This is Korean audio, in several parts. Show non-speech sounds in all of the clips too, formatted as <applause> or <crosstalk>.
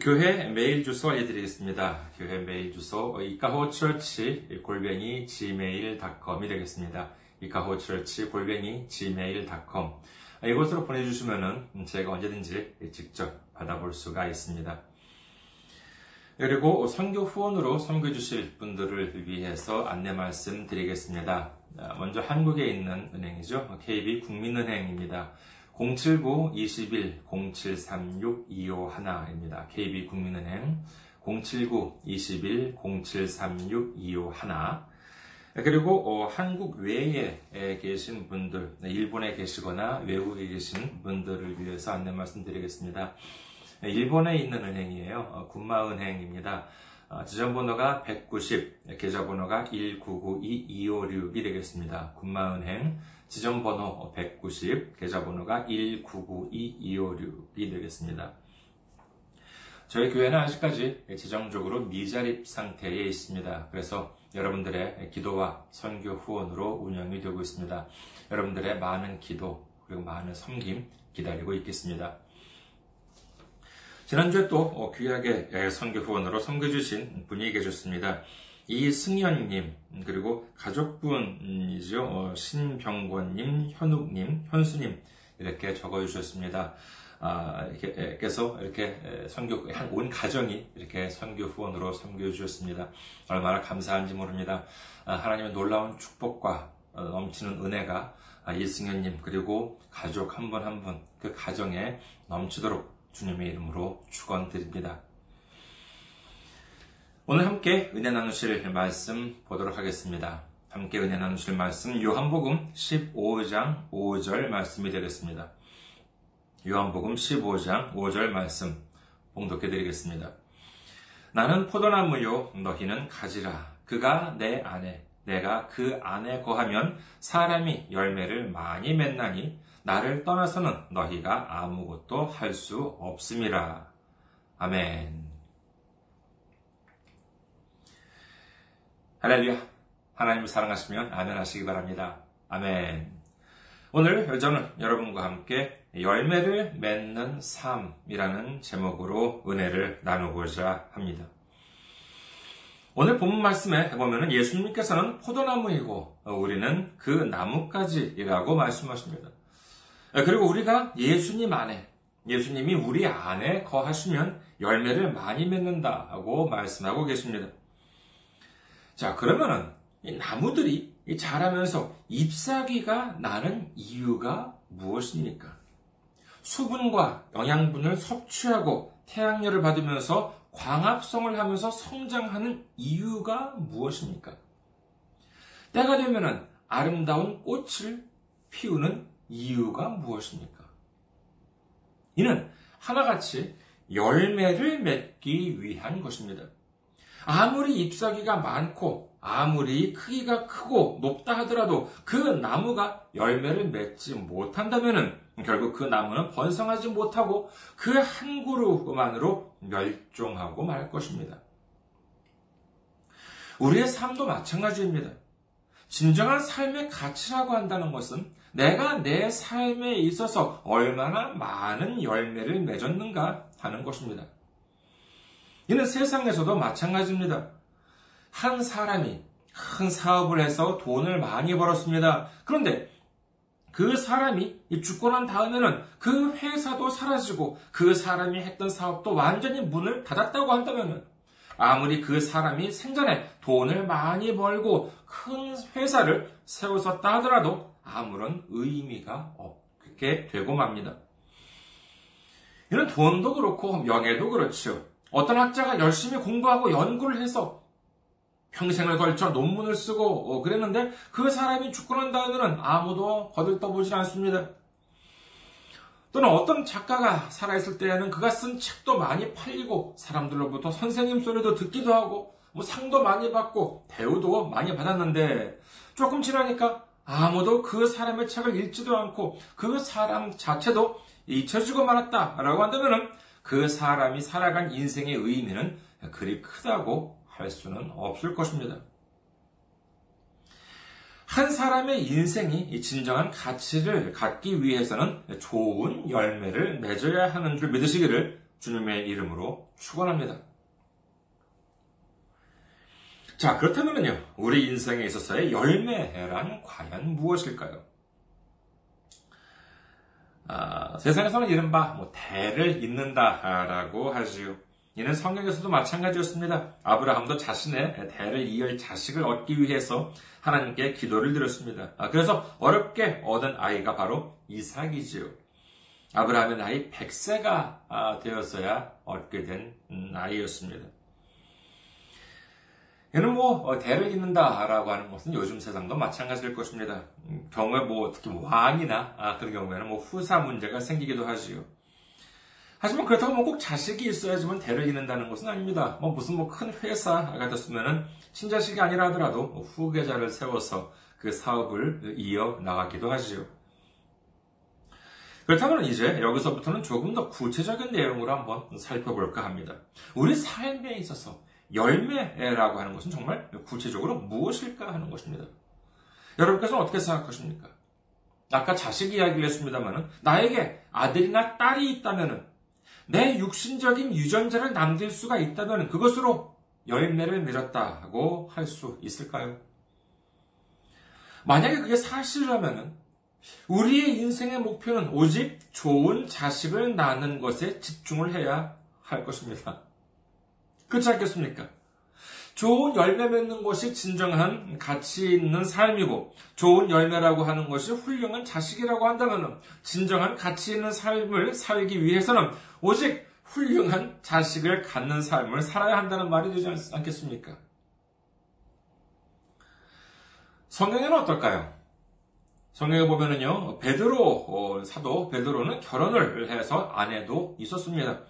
교회 메일 주소 알려드리겠습니다. 교회 메일 주소 이카호처치 골뱅이 gmail.com이 되겠습니다. 이카호처치 골뱅이 gmail.com 이곳으로 보내주시면은 제가 언제든지 직접 받아볼 수가 있습니다. 그리고 선교 후원으로 섬겨주실 분들을 위해서 안내 말씀 드리겠습니다. 먼저 한국에 있는 은행이죠. KB 국민은행입니다. 079-21-0736-251입니다. KB 국민은행 079-21-0736-251 그리고 어, 한국 외에 계신 분들, 일본에 계시거나 외국에 계신 분들을 위해서 안내 말씀드리겠습니다. 일본에 있는 은행이에요. 어, 군마은행입니다. 어, 지점번호가 190, 계좌번호가 1992256이 되겠습니다. 군마은행 지점번호 190, 계좌번호가 1992256이 되겠습니다. 저희 교회는 아직까지 재정적으로 미자립 상태에 있습니다. 그래서 여러분들의 기도와 선교 후원으로 운영이 되고 있습니다. 여러분들의 많은 기도 그리고 많은 섬김 기다리고 있겠습니다. 지난주에 또 귀하게 선교 후원으로 섬겨주신 분이 계셨습니다. 이승현님, 그리고 가족분이죠. 어, 신병권님, 현욱님, 현수님, 이렇게 적어주셨습니다. 아, 이렇게, 께서 이렇게 선교, 온 가정이 이렇게 선교 후원으로 섬겨주셨습니다. 얼마나 감사한지 모릅니다. 아, 하나님의 놀라운 축복과 어, 넘치는 은혜가 아, 이승현님, 그리고 가족 한 분 한 분, 그 가정에 넘치도록 주님의 이름으로 축원드립니다. 오늘 함께 은혜 나누실 말씀 보도록 하겠습니다. 함께 은혜 나누실 말씀 요한복음 15장 5절 말씀이 되겠습니다. 요한복음 15장 5절 말씀 봉독해 드리겠습니다. 나는 포도나무요 너희는 가지라 그가 내 안에 내가 그 안에 거하면 사람이 열매를 많이 맺나니 나를 떠나서는 너희가 아무것도 할 수 없음이라. 아멘. 할렐루야. 하나님을 사랑하시면 아멘 하시기 바랍니다. 아멘. 오늘 저는 여러분과 함께 열매를 맺는 삶이라는 제목으로 은혜를 나누고자 합니다. 오늘 본문 말씀에 보면은 예수님께서는 포도나무이고 우리는 그 나뭇가지라고 말씀하십니다. 그리고 우리가 예수님 안에, 예수님이 우리 안에 거하시면 열매를 많이 맺는다고 말씀하고 계십니다. 자, 그러면은 이 나무들이 자라면서 잎사귀가 나는 이유가 무엇입니까? 수분과 영양분을 섭취하고 태양열을 받으면서 광합성을 하면서 성장하는 이유가 무엇입니까? 때가 되면은 아름다운 꽃을 피우는 이유가 무엇입니까? 이는 하나같이 열매를 맺기 위한 것입니다. 아무리 잎사귀가 많고 아무리 크기가 크고 높다 하더라도 그 나무가 열매를 맺지 못한다면 결국 그 나무는 번성하지 못하고 그 한 그루만으로 멸종하고 말 것입니다. 우리의 삶도 마찬가지입니다. 진정한 삶의 가치라고 한다는 것은 내가 내 삶에 있어서 얼마나 많은 열매를 맺었는가 하는 것입니다. 이는 세상에서도 마찬가지입니다. 한 사람이 큰 사업을 해서 돈을 많이 벌었습니다. 그런데 그 사람이 죽고 난 다음에는 그 회사도 사라지고 그 사람이 했던 사업도 완전히 문을 닫았다고 한다면 아무리 그 사람이 생전에 돈을 많이 벌고 큰 회사를 세웠었다 하더라도 아무런 의미가 없게 되고 맙니다. 이는 돈도 그렇고 명예도 그렇죠. 어떤 학자가 열심히 공부하고 연구를 해서 평생을 걸쳐 논문을 쓰고 어, 그랬는데 그 사람이 죽고 난 다음에는 아무도 거들떠보지 않습니다. 또는 어떤 작가가 살아있을 때에는 그가 쓴 책도 많이 팔리고 사람들로부터 선생님 소리도 듣기도 하고 뭐 상도 많이 받고 배우도 많이 받았는데 조금 지나니까 아무도 그 사람의 책을 읽지도 않고 그 사람 자체도 잊혀지고 말았다라고 한다면 그 사람이 살아간 인생의 의미는 그리 크다고 할 수는 없을 것입니다. 한 사람의 인생이 진정한 가치를 갖기 위해서는 좋은 열매를 맺어야 하는 줄 믿으시기를 주님의 이름으로 축원합니다. 자, 그렇다면요. 우리 인생에 있어서의 열매란 과연 무엇일까요? 아, 세상에서는 이른바 뭐 대를 잇는다라고 하지요. 이는 성경에서도 마찬가지였습니다. 아브라함도 자신의 대를 이을 자식을 얻기 위해서 하나님께 기도를 드렸습니다. 아, 그래서 어렵게 얻은 아이가 바로 이삭이지요. 아브라함의 나이 100세가 아, 되었어야 얻게 된 음, 아이였습니다. 얘는 뭐 어, 대를 잇는다라고 하는 것은 요즘 세상도 마찬가지일 것입니다. 음, 경우에 뭐 특히 뭐 왕이나 아, 그런 경우에는 뭐 후사 문제가 생기기도 하지요. 하지만 그렇다고 뭐 꼭 자식이 있어야지만 대를 잇는다는 것은 아닙니다. 뭐 무슨 뭐 큰 회사가 됐으면은 친자식이 아니라 하더라도 뭐 후계자를 세워서 그 사업을 이어 나가기도 하지요. 그렇다면 이제 여기서부터는 조금 더 구체적인 내용으로 한번 살펴볼까 합니다. 우리 삶에 있어서 열매라고 하는 것은 정말 구체적으로 무엇일까 하는 것입니다. 여러분께서는 어떻게 생각하십니까? 아까 자식 이야기를 했습니다만 나에게 아들이나 딸이 있다면 내 육신적인 유전자를 남길 수가 있다면 그것으로 열매를 맺었다고 할 수 있을까요? 만약에 그게 사실이라면 우리의 인생의 목표는 오직 좋은 자식을 낳는 것에 집중을 해야 할 것입니다. 그렇지 않겠습니까? 좋은 열매 맺는 것이 진정한 가치 있는 삶이고, 좋은 열매라고 하는 것이 훌륭한 자식이라고 한다면, 진정한 가치 있는 삶을 살기 위해서는 오직 훌륭한 자식을 갖는 삶을 살아야 한다는 말이 되지 않겠습니까? 성경에는 어떨까요? 성경에 보면은요, 베드로 어, 사도 베드로는 결혼을 해서 아내도 있었습니다.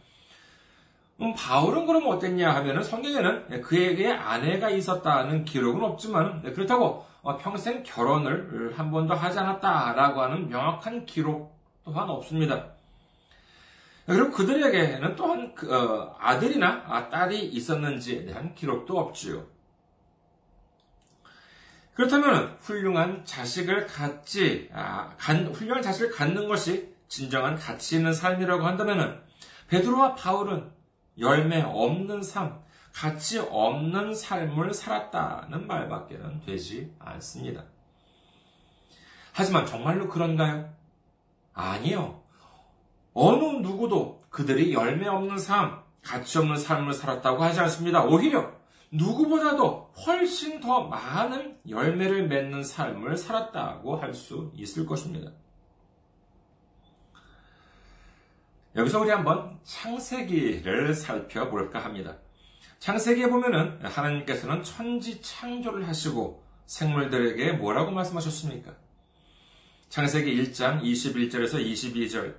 음, 바울은 그럼 어땠냐 하면은 성경에는 그에게 아내가 있었다는 기록은 없지만 그렇다고 어, 평생 결혼을 한 번도 하지 않았다라고 하는 명확한 기록 또한 없습니다. 그리고 그들에게는 또한 그, 어, 아들이나 아, 딸이 있었는지에 대한 기록도 없지요. 그렇다면 훌륭한 자식을 갖지, 아, 간, 훌륭한 자식을 갖는 것이 진정한 가치 있는 삶이라고 한다면 베드로와 바울은 열매 없는 삶, 가치 없는 삶을 살았다는 말밖에는 되지 않습니다. 하지만 정말로 그런가요? 아니요. 어느 누구도 그들이 열매 없는 삶, 가치 없는 삶을 살았다고 하지 않습니다. 오히려 누구보다도 훨씬 더 많은 열매를 맺는 삶을 살았다고 할 수 있을 것입니다. 여기서 우리 한번 창세기를 살펴볼까 합니다. 창세기에 보면은 하나님께서는 천지 창조를 하시고 생물들에게 뭐라고 말씀하셨습니까? 창세기 1장 21절에서 22절.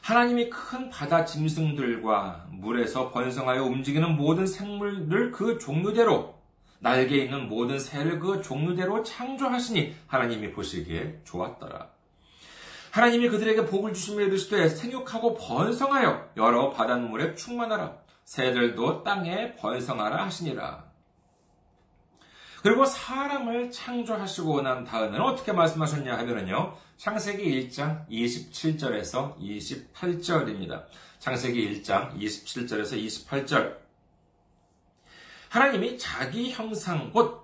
하나님이 큰 바다 짐승들과 물에서 번성하여 움직이는 모든 생물들 그 종류대로 날개 있는 모든 새를 그 종류대로 창조하시니 하나님이 보시기에 좋았더라. 하나님이 그들에게 복을 주시며 이르시되 생육하고 번성하여 여러 바닷물에 충만하라. 새들도 땅에 번성하라 하시니라. 그리고 사람을 창조하시고 난 다음에는 어떻게 말씀하셨냐 하면은요. 창세기 1장 27절에서 28절입니다. 창세기 1장 27절에서 28절. 하나님이 자기 형상, 곧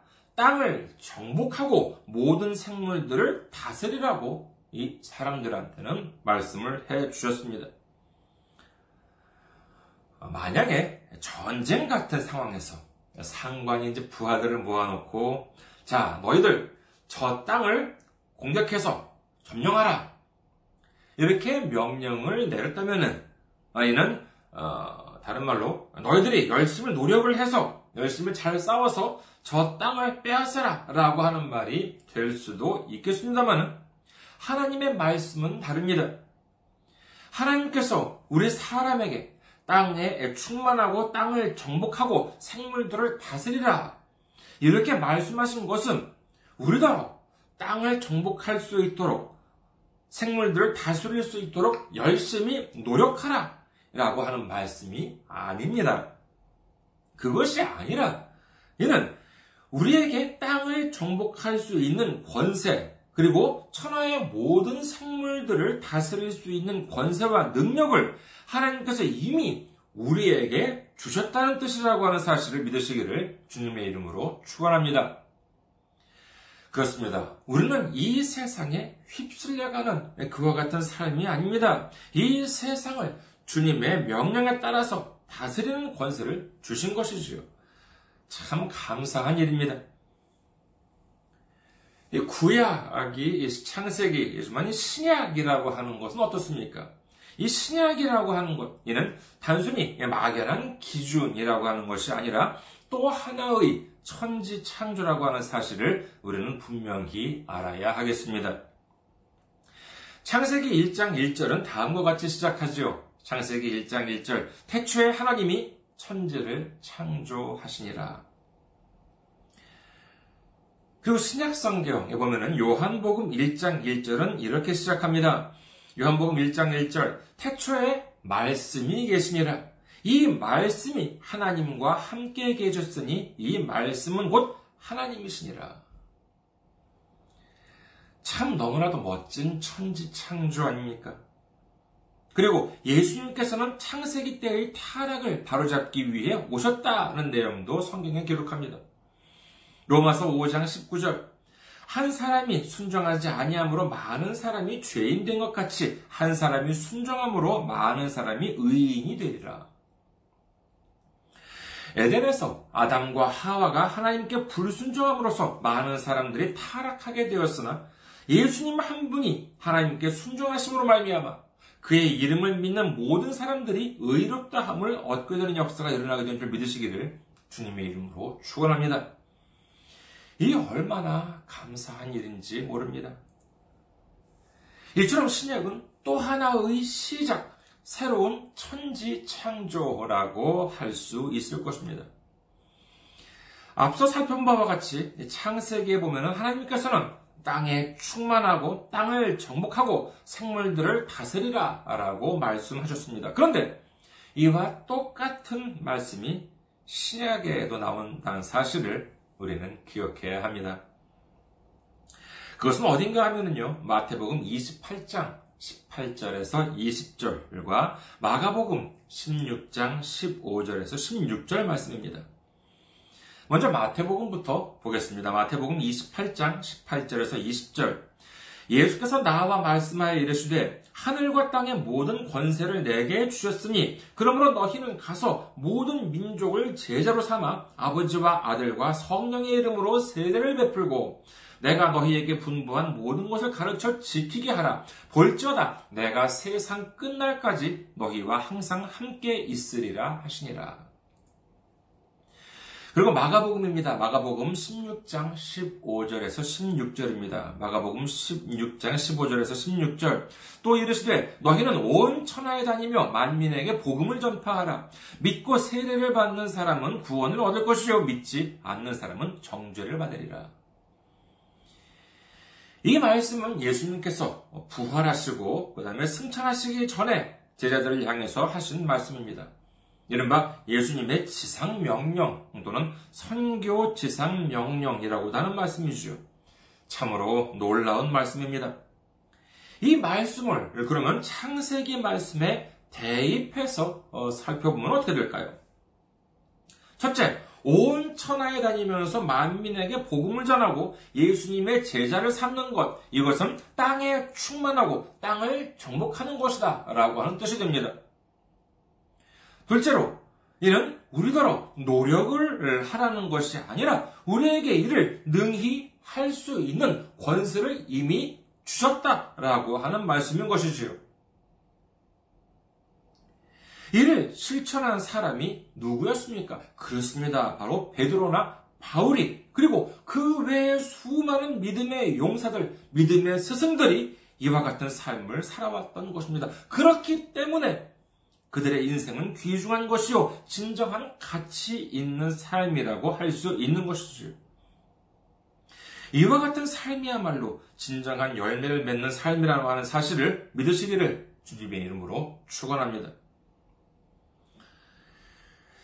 땅을 정복하고 모든 생물들을 다스리라고 이 사람들한테는 말씀을 해 주셨습니다. 만약에 전쟁 같은 상황에서 상관이 이제 부하들을 모아놓고 자 너희들 저 땅을 공격해서 점령하라 이렇게 명령을 내렸다면은 이는 어, 다른 말로 너희들이 열심히 노력을 해서 열심히 잘 싸워서 저 땅을 빼앗아라 라고 하는 말이 될 수도 있겠습니다만은 하나님의 말씀은 다릅니다. 하나님께서 우리 사람에게 땅에 충만하고 땅을 정복하고 생물들을 다스리라. 이렇게 말씀하신 것은 우리도 땅을 정복할 수 있도록 생물들을 다스릴 수 있도록 열심히 노력하라. 라고 하는 말씀이 아닙니다. 그것이 아니라 이는 우리에게 땅을 정복할 수 있는 권세, 그리고 천하의 모든 생물들을 다스릴 수 있는 권세와 능력을 하나님께서 이미 우리에게 주셨다는 뜻이라고 하는 사실을 믿으시기를 주님의 이름으로 축원합니다. 그렇습니다. 우리는 이 세상에 휩쓸려가는 그와 같은 삶이 아닙니다. 이 세상을 주님의 명령에 따라서 다스리는 권세를 주신 것이지요. 참 감사한 일입니다. 구약이 창세기지만 신약이라고 하는 것은 어떻습니까? 이 신약이라고 하는 것, 이는 단순히 막연한 기준이라고 하는 것이 아니라 또 하나의 천지 창조라고 하는 사실을 우리는 분명히 알아야 하겠습니다. 창세기 1장 1절은 다음과 같이 시작하지요. 창세기 1장 1절. 태초에 하나님이 천지를 창조하시니라. 그리고 신약 성경에 보면은 요한복음 1장 1절은 이렇게 시작합니다. 요한복음 1장 1절. 태초에 말씀이 계시니라. 이 말씀이 하나님과 함께 계셨으니 이 말씀은 곧 하나님이시니라. 참 너무나도 멋진 천지 창조 아닙니까? 그리고 예수님께서는 창세기 때의 타락을 바로잡기 위해 오셨다는 내용도 성경에 기록합니다. 로마서 5장 19절 한 사람이 순종하지 아니함으로 많은 사람이 죄인 된 것 같이 한 사람이 순종함으로 많은 사람이 의인이 되리라. 에덴에서 아담과 하와가 하나님께 불순종함으로써 많은 사람들이 타락하게 되었으나 예수님 한 분이 하나님께 순종하심으로 말미암아 그의 이름을 믿는 모든 사람들이 의롭다 함을 얻게 되는 역사가 일어나게 된 줄 믿으시기를 주님의 이름으로 축원합니다. 이 얼마나 감사한 일인지 모릅니다. 이처럼 신약은 또 하나의 시작, 새로운 천지 창조라고 할 수 있을 것입니다. 앞서 살펴본 바와 같이 창세기에 보면 하나님께서는 땅에 충만하고 땅을 정복하고 생물들을 다스리라 라고 말씀하셨습니다. 그런데 이와 똑같은 말씀이 신약에도 나온다는 사실을 우리는 기억해야 합니다. 그것은 어딘가 하면은요, 마태복음 28장 18절에서 20절과 마가복음 16장 15절에서 16절 말씀입니다. 먼저 마태복음부터 보겠습니다. 마태복음 28장 18절에서 20절. 예수께서 나와 말씀하여 이르시되 하늘과 땅의 모든 권세를 내게 주셨으니 그러므로 너희는 가서 모든 민족을 제자로 삼아 아버지와 아들과 성령의 이름으로 세례를 베풀고 내가 너희에게 분부한 모든 것을 가르쳐 지키게 하라. 볼지어다 내가 세상 끝날까지 너희와 항상 함께 있으리라 하시니라. 그리고 마가복음입니다. 마가복음 16장 15절에서 16절입니다. 마가복음 16장 15절에서 16절. 또 이르시되 너희는 온 천하에 다니며 만민에게 복음을 전파하라. 믿고 세례를 받는 사람은 구원을 얻을 것이요 믿지 않는 사람은 정죄를 받으리라. 이 말씀은 예수님께서 부활하시고 그 다음에 승천하시기 전에 제자들을 향해서 하신 말씀입니다. 이른바 예수님의 지상명령 또는 선교 지상명령이라고 하는 말씀이죠. 참으로 놀라운 말씀입니다. 이 말씀을 그러면 창세기 말씀에 대입해서 어, 살펴보면 어떻게 될까요? 첫째, 온 천하에 다니면서 만민에게 복음을 전하고 예수님의 제자를 삼는 것, 이것은 땅에 충만하고 땅을 정복하는 것이다. 라고 하는 뜻이 됩니다. 둘째로 이는 우리더러 노력을 하라는 것이 아니라 우리에게 이를 능히 할 수 있는 권세를 이미 주셨다라고 하는 말씀인 것이지요. 이를 실천한 사람이 누구였습니까? 그렇습니다. 바로 베드로나 바울이 그리고 그 외에 수많은 믿음의 용사들, 믿음의 스승들이 이와 같은 삶을 살아왔던 것입니다. 그렇기 때문에 그들의 인생은 귀중한 것이요, 진정한 가치 있는 삶이라고 할 수 있는 것이지요. 이와 같은 삶이야말로 진정한 열매를 맺는 삶이라고 하는 사실을 믿으시기를 주님의 이름으로 축원합니다.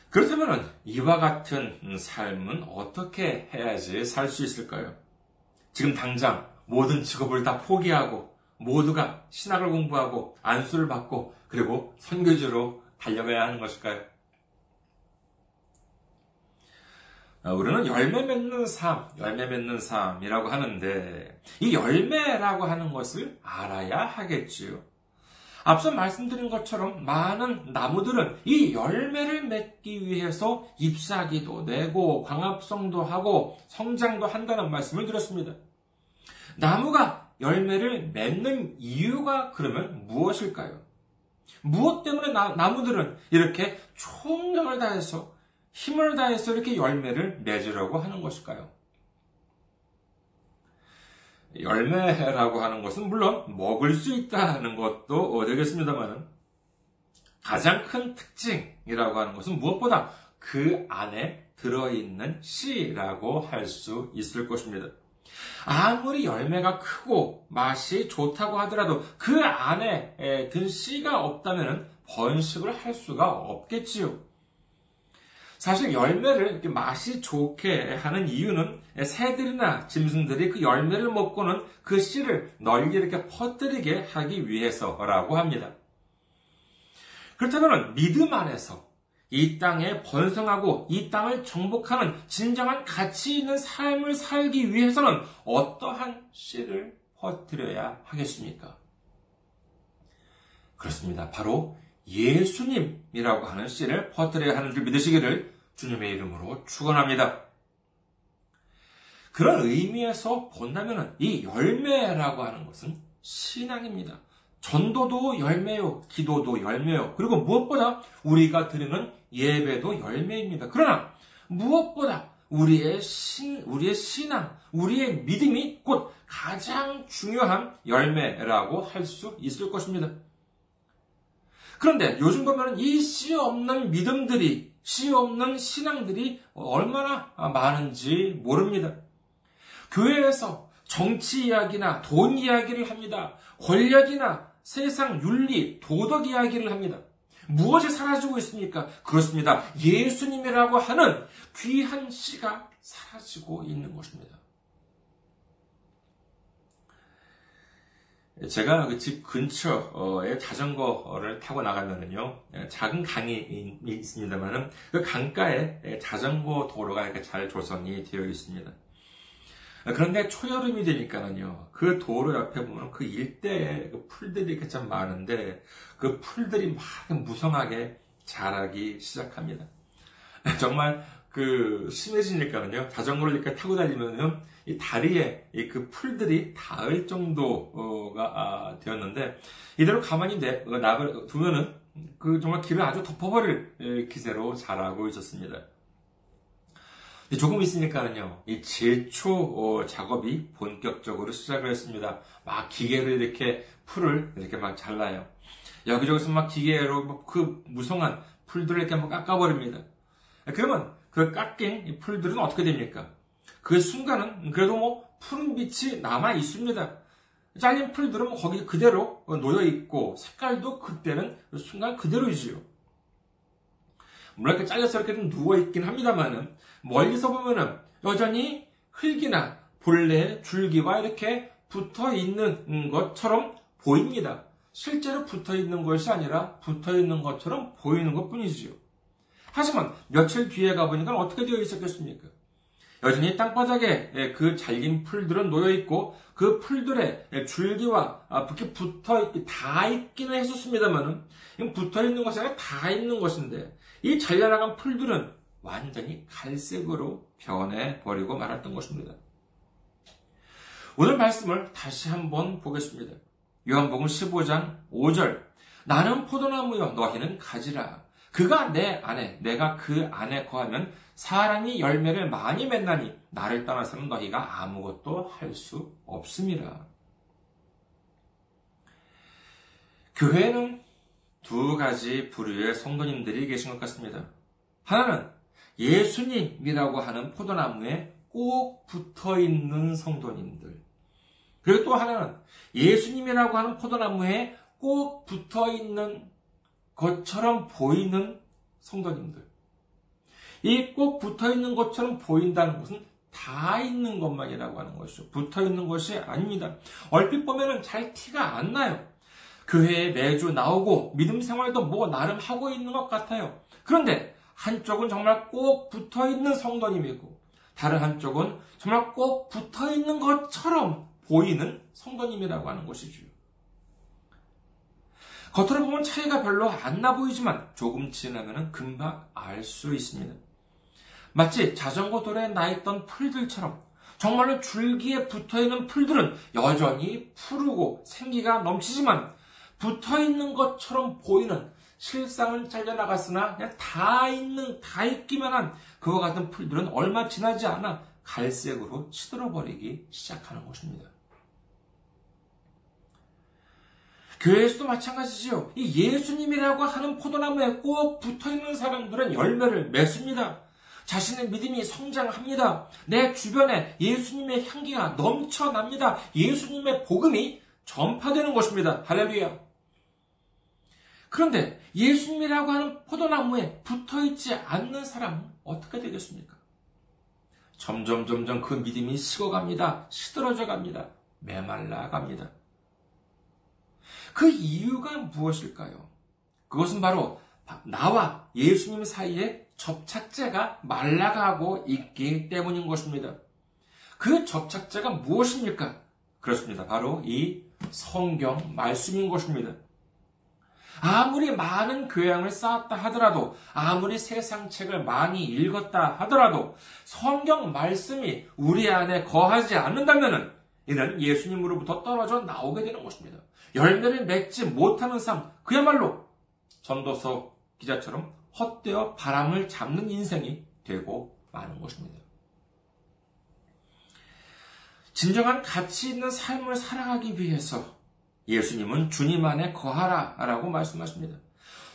그렇다면 이와 같은 삶은 어떻게 해야지 살 수 있을까요? 지금 당장 모든 직업을 다 포기하고 모두가 신학을 공부하고 안수를 받고 그리고 선교지로 달려가야 하는 것일까요? 어, 우리는 열매 맺는 삶, 열매 맺는 삶이라고 하는데 이 열매라고 하는 것을 알아야 하겠지요. 앞서 말씀드린 것처럼 많은 나무들은 이 열매를 맺기 위해서 잎사귀도 내고 광합성도 하고 성장도 한다는 말씀을 드렸습니다. 나무가 열매를 맺는 이유가 그러면 무엇일까요? 무엇 때문에 나, 나무들은 이렇게 총력을 다해서 힘을 다해서 이렇게 열매를 맺으려고 하는 것일까요? 열매라고 하는 것은 물론 먹을 수 있다는 것도 되겠습니다만 가장 큰 특징이라고 하는 것은 무엇보다 그 안에 들어있는 씨라고 할 수 있을 것입니다. 아무리 열매가 크고 맛이 좋다고 하더라도 그 안에 든 씨가 없다면 번식을 할 수가 없겠지요. 사실 열매를 이렇게 맛이 좋게 하는 이유는 새들이나 짐승들이 그 열매를 먹고는 그 씨를 널리 이렇게 퍼뜨리게 하기 위해서라고 합니다. 그렇다면 믿음 안에서 이 땅에 번성하고 이 땅을 정복하는 진정한 가치 있는 삶을 살기 위해서는 어떠한 씨를 퍼뜨려야 하겠습니까? 그렇습니다. 바로 예수님이라고 하는 씨를 퍼뜨려야 하는 줄 믿으시기를 주님의 이름으로 축원합니다. 그런 의미에서 본다면 이 열매라고 하는 것은 신앙입니다. 전도도 열매요, 기도도 열매요, 그리고 무엇보다 우리가 드리는 예배도 열매입니다. 그러나 무엇보다 우리의 신, 우리의 신앙, 우리의 믿음이 곧 가장 중요한 열매라고 할 수 있을 것입니다. 그런데 요즘 보면 이 씨 없는 믿음들이, 씨 없는 신앙들이 얼마나 많은지 모릅니다. 교회에서 정치 이야기나 돈 이야기를 합니다. 권력이나 세상 윤리, 도덕 이야기를 합니다. 무엇이 사라지고 있습니까? 그렇습니다. 예수님이라고 하는 귀한 씨가 사라지고 있는 것입니다. 제가 그 집 근처에 자전거를 타고 나가면은요, 작은 강이 있습니다만은 그 강가에 자전거 도로가 이렇게 잘 조성이 되어 있습니다. 그런데 초여름이 되니까는요, 그 도로 옆에 보면 그 일대에 그 풀들이 이렇게 참 많은데, 그 풀들이 막 무성하게 자라기 시작합니다. <laughs> 정말 그 심해지니까는요, 자전거를 이렇게 타고 다니면은 이 다리에 그 풀들이 닿을 정도가 아, 되었는데, 이대로 가만히 내, 놔 두면은 그 정말 길을 아주 덮어버릴 기세로 자라고 있었습니다. 조금 있으니까는요, 이 제초 어, 작업이 본격적으로 시작을 했습니다. 막 기계로 이렇게 풀을 이렇게 막 잘라요. 여기저기서 막 기계로 그 무성한 풀들을 이렇게 막 깎아버립니다. 그러면 그 깎인 풀들은 어떻게 됩니까? 그 순간은 그래도 뭐 푸른 빛이 남아 있습니다. 잘린 풀들은 뭐 거기 그대로 놓여 있고 색깔도 그때는 순간 그대로이지요. 물론 이렇게 잘려서 이렇게 좀 누워 있긴 합니다만은 멀리서 보면은 여전히 흙이나 본래 줄기와 이렇게 붙어 있는 것처럼 보입니다. 실제로 붙어 있는 것이 아니라 붙어 있는 것처럼 보이는 것 뿐이지요. 하지만 며칠 뒤에 가보니까 어떻게 되어 있었겠습니까? 여전히 땅바닥에 그 잘린 풀들은 놓여 있고 그 풀들에 줄기와 이렇게 붙어 다 있기는 했었습니다만은 붙어 있는 것이 아니라 다 있는 것인데 이 잘려나간 풀들은 완전히 갈색으로 변해 버리고 말았던 것입니다. 오늘 말씀을 다시 한번 보겠습니다. 요한복음 15장 5절 나는 포도나무여 너희는 가지라 그가 내 안에 내가 그 안에 거하면 사람이 열매를 많이 맺나니 나를 떠나서는 너희가 아무것도 할 수 없습니다. 교회는 두 가지 부류의 성도님들이 계신 것 같습니다. 하나는 예수님이라고 하는 포도나무에 꼭 붙어 있는 성도님들. 그리고 또 하나는 예수님이라고 하는 포도나무에 꼭 붙어 있는 것처럼 보이는 성도님들. 이 꼭 붙어 있는 것처럼 보인다는 것은 다 있는 것만이라고 하는 것이죠. 붙어 있는 것이 아닙니다. 얼핏 보면은 잘 티가 안 나요. 교회에 매주 나오고 믿음 생활도 뭐 나름 하고 있는 것 같아요. 그런데 한쪽은 정말 꼭 붙어 있는 성도님이고 다른 한쪽은 정말 꼭 붙어 있는 것처럼 보이는 성도님이라고 하는 것이죠. 겉으로 보면 차이가 별로 안 나 보이지만 조금 지나면 금방 알 수 있습니다. 마치 자전거 도로에 나 있던 풀들처럼 정말로 줄기에 붙어 있는 풀들은 여전히 푸르고 생기가 넘치지만 붙어 있는 것처럼 보이는 실상은 잘려나갔으나 그냥 다 있는, 다 있기만 한 그와 같은 풀들은 얼마 지나지 않아 갈색으로 시들어버리기 시작하는 것입니다. 교회에서도 마찬가지지요. 이 예수님이라고 하는 포도나무에 꼭 붙어 있는 사람들은 열매를 맺습니다. 자신의 믿음이 성장합니다. 내 주변에 예수님의 향기가 넘쳐납니다. 예수님의 복음이 전파되는 것입니다. 할렐루야. 그런데 예수님이라고 하는 포도나무에 붙어 있지 않는 사람은 어떻게 되겠습니까? 점점 점점 그 믿음이 식어갑니다. 시들어져 갑니다. 메말라 갑니다. 그 이유가 무엇일까요? 그것은 바로 나와 예수님 사이에 접착제가 말라가고 있기 때문인 것입니다. 그 접착제가 무엇입니까? 그렇습니다. 바로 이 성경 말씀인 것입니다. 아무리 많은 교양을 쌓았다 하더라도, 아무리 세상 책을 많이 읽었다 하더라도, 성경 말씀이 우리 안에 거하지 않는다면, 이는 예수님으로부터 떨어져 나오게 되는 것입니다. 열매를 맺지 못하는 삶, 그야말로 전도서 기자처럼 헛되어 바람을 잡는 인생이 되고 마는 것입니다. 진정한 가치 있는 삶을 살아가기 위해서 예수님은 주님 안에 거하라 라고 말씀하십니다.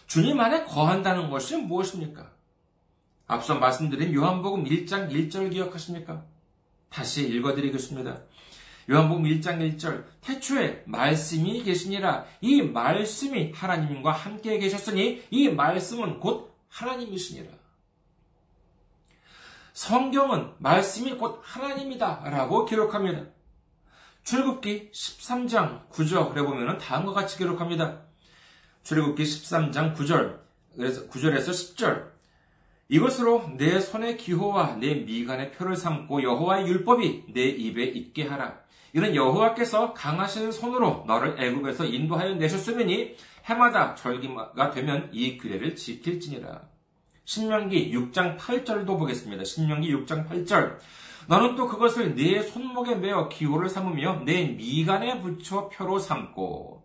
주님 안에 거한다는 것이 무엇입니까? 앞서 말씀드린 요한복음 1장 1절 기억하십니까? 다시 읽어드리겠습니다. 요한복음 1장 1절 태초에 말씀이 계시니라 이 말씀이 하나님과 함께 계셨으니 이 말씀은 곧 하나님이시니라. 성경은 말씀이 곧 하나님이다 라고 기록합니다. 출굽기 13장 9절에 보면 다음과 같이 기록합니다. 출굽기 13장 9절 그래서 9절에서 10절 이것으로 내 손의 기호와 내 미간의 표를 삼고 여호와의 율법이 내 입에 있게 하라. 이는 여호와께서 강하신 손으로 너를 애굽에서 인도하여 내셨으니 해마다 절기가 되면 이 규례를 지킬지니라. 신명기 6장 8절도 보겠습니다. 신명기 6장 8절. 너는 또 그것을 네 손목에 매어 기호를 삼으며 내 미간에 붙여 표로 삼고.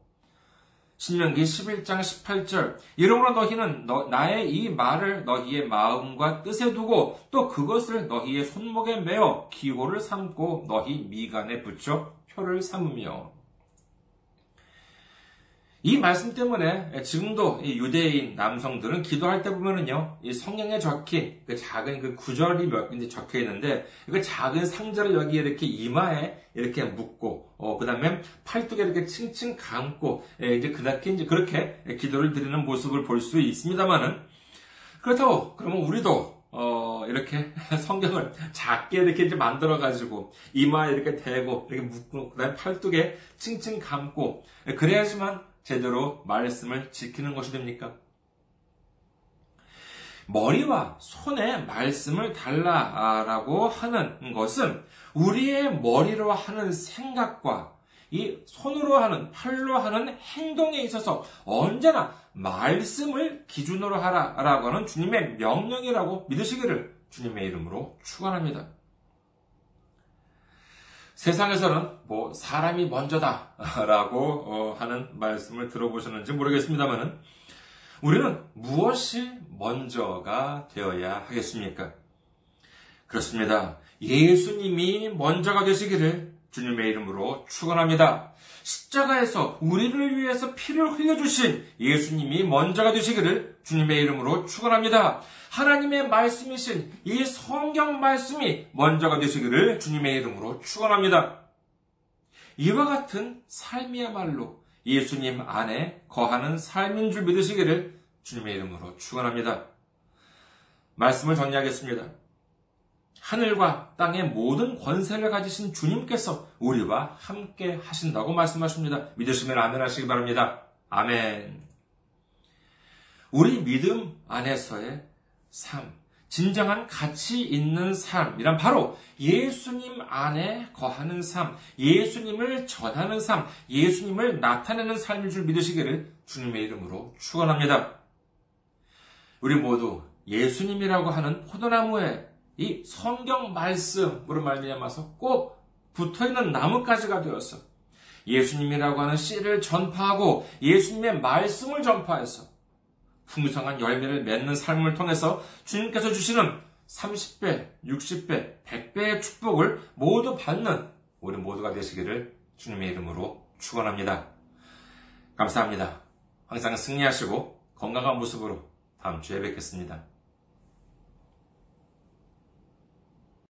신명기 11장 18절. 이러므로 너희는 너, 나의 이 말을 너희의 마음과 뜻에 두고 또 그것을 너희의 손목에 매어 기호를 삼고 너희 미간에 붙여 표를 삼으며. 이 말씀 때문에 지금도 유대인 남성들은 기도할 때 보면은요, 이 성경에 적힌 그 작은 그 구절이 몇 군데 적혀 있는데, 그 작은 상자를 여기 이렇게 이마에 이렇게 묶고, 어, 그 다음에 팔뚝에 이렇게 칭칭 감고, 예, 이제 그렇게 이제 그렇게 기도를 드리는 모습을 볼 수 있습니다만은, 그렇다고, 그러면 우리도, 어, 이렇게 <laughs> 성경을 작게 이렇게 이제 만들어가지고, 이마에 이렇게 대고, 이렇게 묶고, 그 다음에 팔뚝에 칭칭 감고, 그래야지만 제대로 말씀을 지키는 것이 됩니까? 머리와 손에 말씀을 달라라고 하는 것은 우리의 머리로 하는 생각과 이 손으로 하는, 팔로 하는 행동에 있어서 언제나 말씀을 기준으로 하라라고 하는 주님의 명령이라고 믿으시기를 주님의 이름으로 축원합니다. 세상에서는 뭐 사람이 먼저다라고 어, 하는 말씀을 들어보셨는지 모르겠습니다만은 우리는 무엇이 먼저가 되어야 하겠습니까? 그렇습니다. 예수님이 먼저가 되시기를 주님의 이름으로 축원합니다. 십자가에서 우리를 위해서 피를 흘려주신 예수님이 먼저가 되시기를 주님의 이름으로 축원합니다. 하나님의 말씀이신 이 성경 말씀이 먼저가 되시기를 주님의 이름으로 축원합니다. 이와 같은 삶이야말로 예수님 안에 거하는 삶인 줄 믿으시기를 주님의 이름으로 축원합니다. 말씀을 정리하겠습니다. 하늘과 땅의 모든 권세를 가지신 주님께서 우리와 함께 하신다고 말씀하십니다. 믿으시면 아멘 하시기 바랍니다. 아멘. 우리 믿음 안에서의 삶, 진정한 가치 있는 삶이란 바로 예수님 안에 거하는 삶, 예수님을 전하는 삶, 예수님을 나타내는 삶일 줄 믿으시기를 주님의 이름으로 축원합니다. 우리 모두 예수님이라고 하는 포도나무에 이 성경 말씀으로 말미암아서 꼭 붙어 있는 나뭇가지가 되어서 예수님이라고 하는 씨를 전파하고 예수님의 말씀을 전파해서 풍성한 열매를 맺는 삶을 통해서 주님께서 주시는 30배, 60배, 100배의 축복을 모두 받는 우리 모두가 되시기를 주님의 이름으로 축원합니다. 감사합니다. 항상 승리하시고 건강한 모습으로 다음 주에 뵙겠습니다.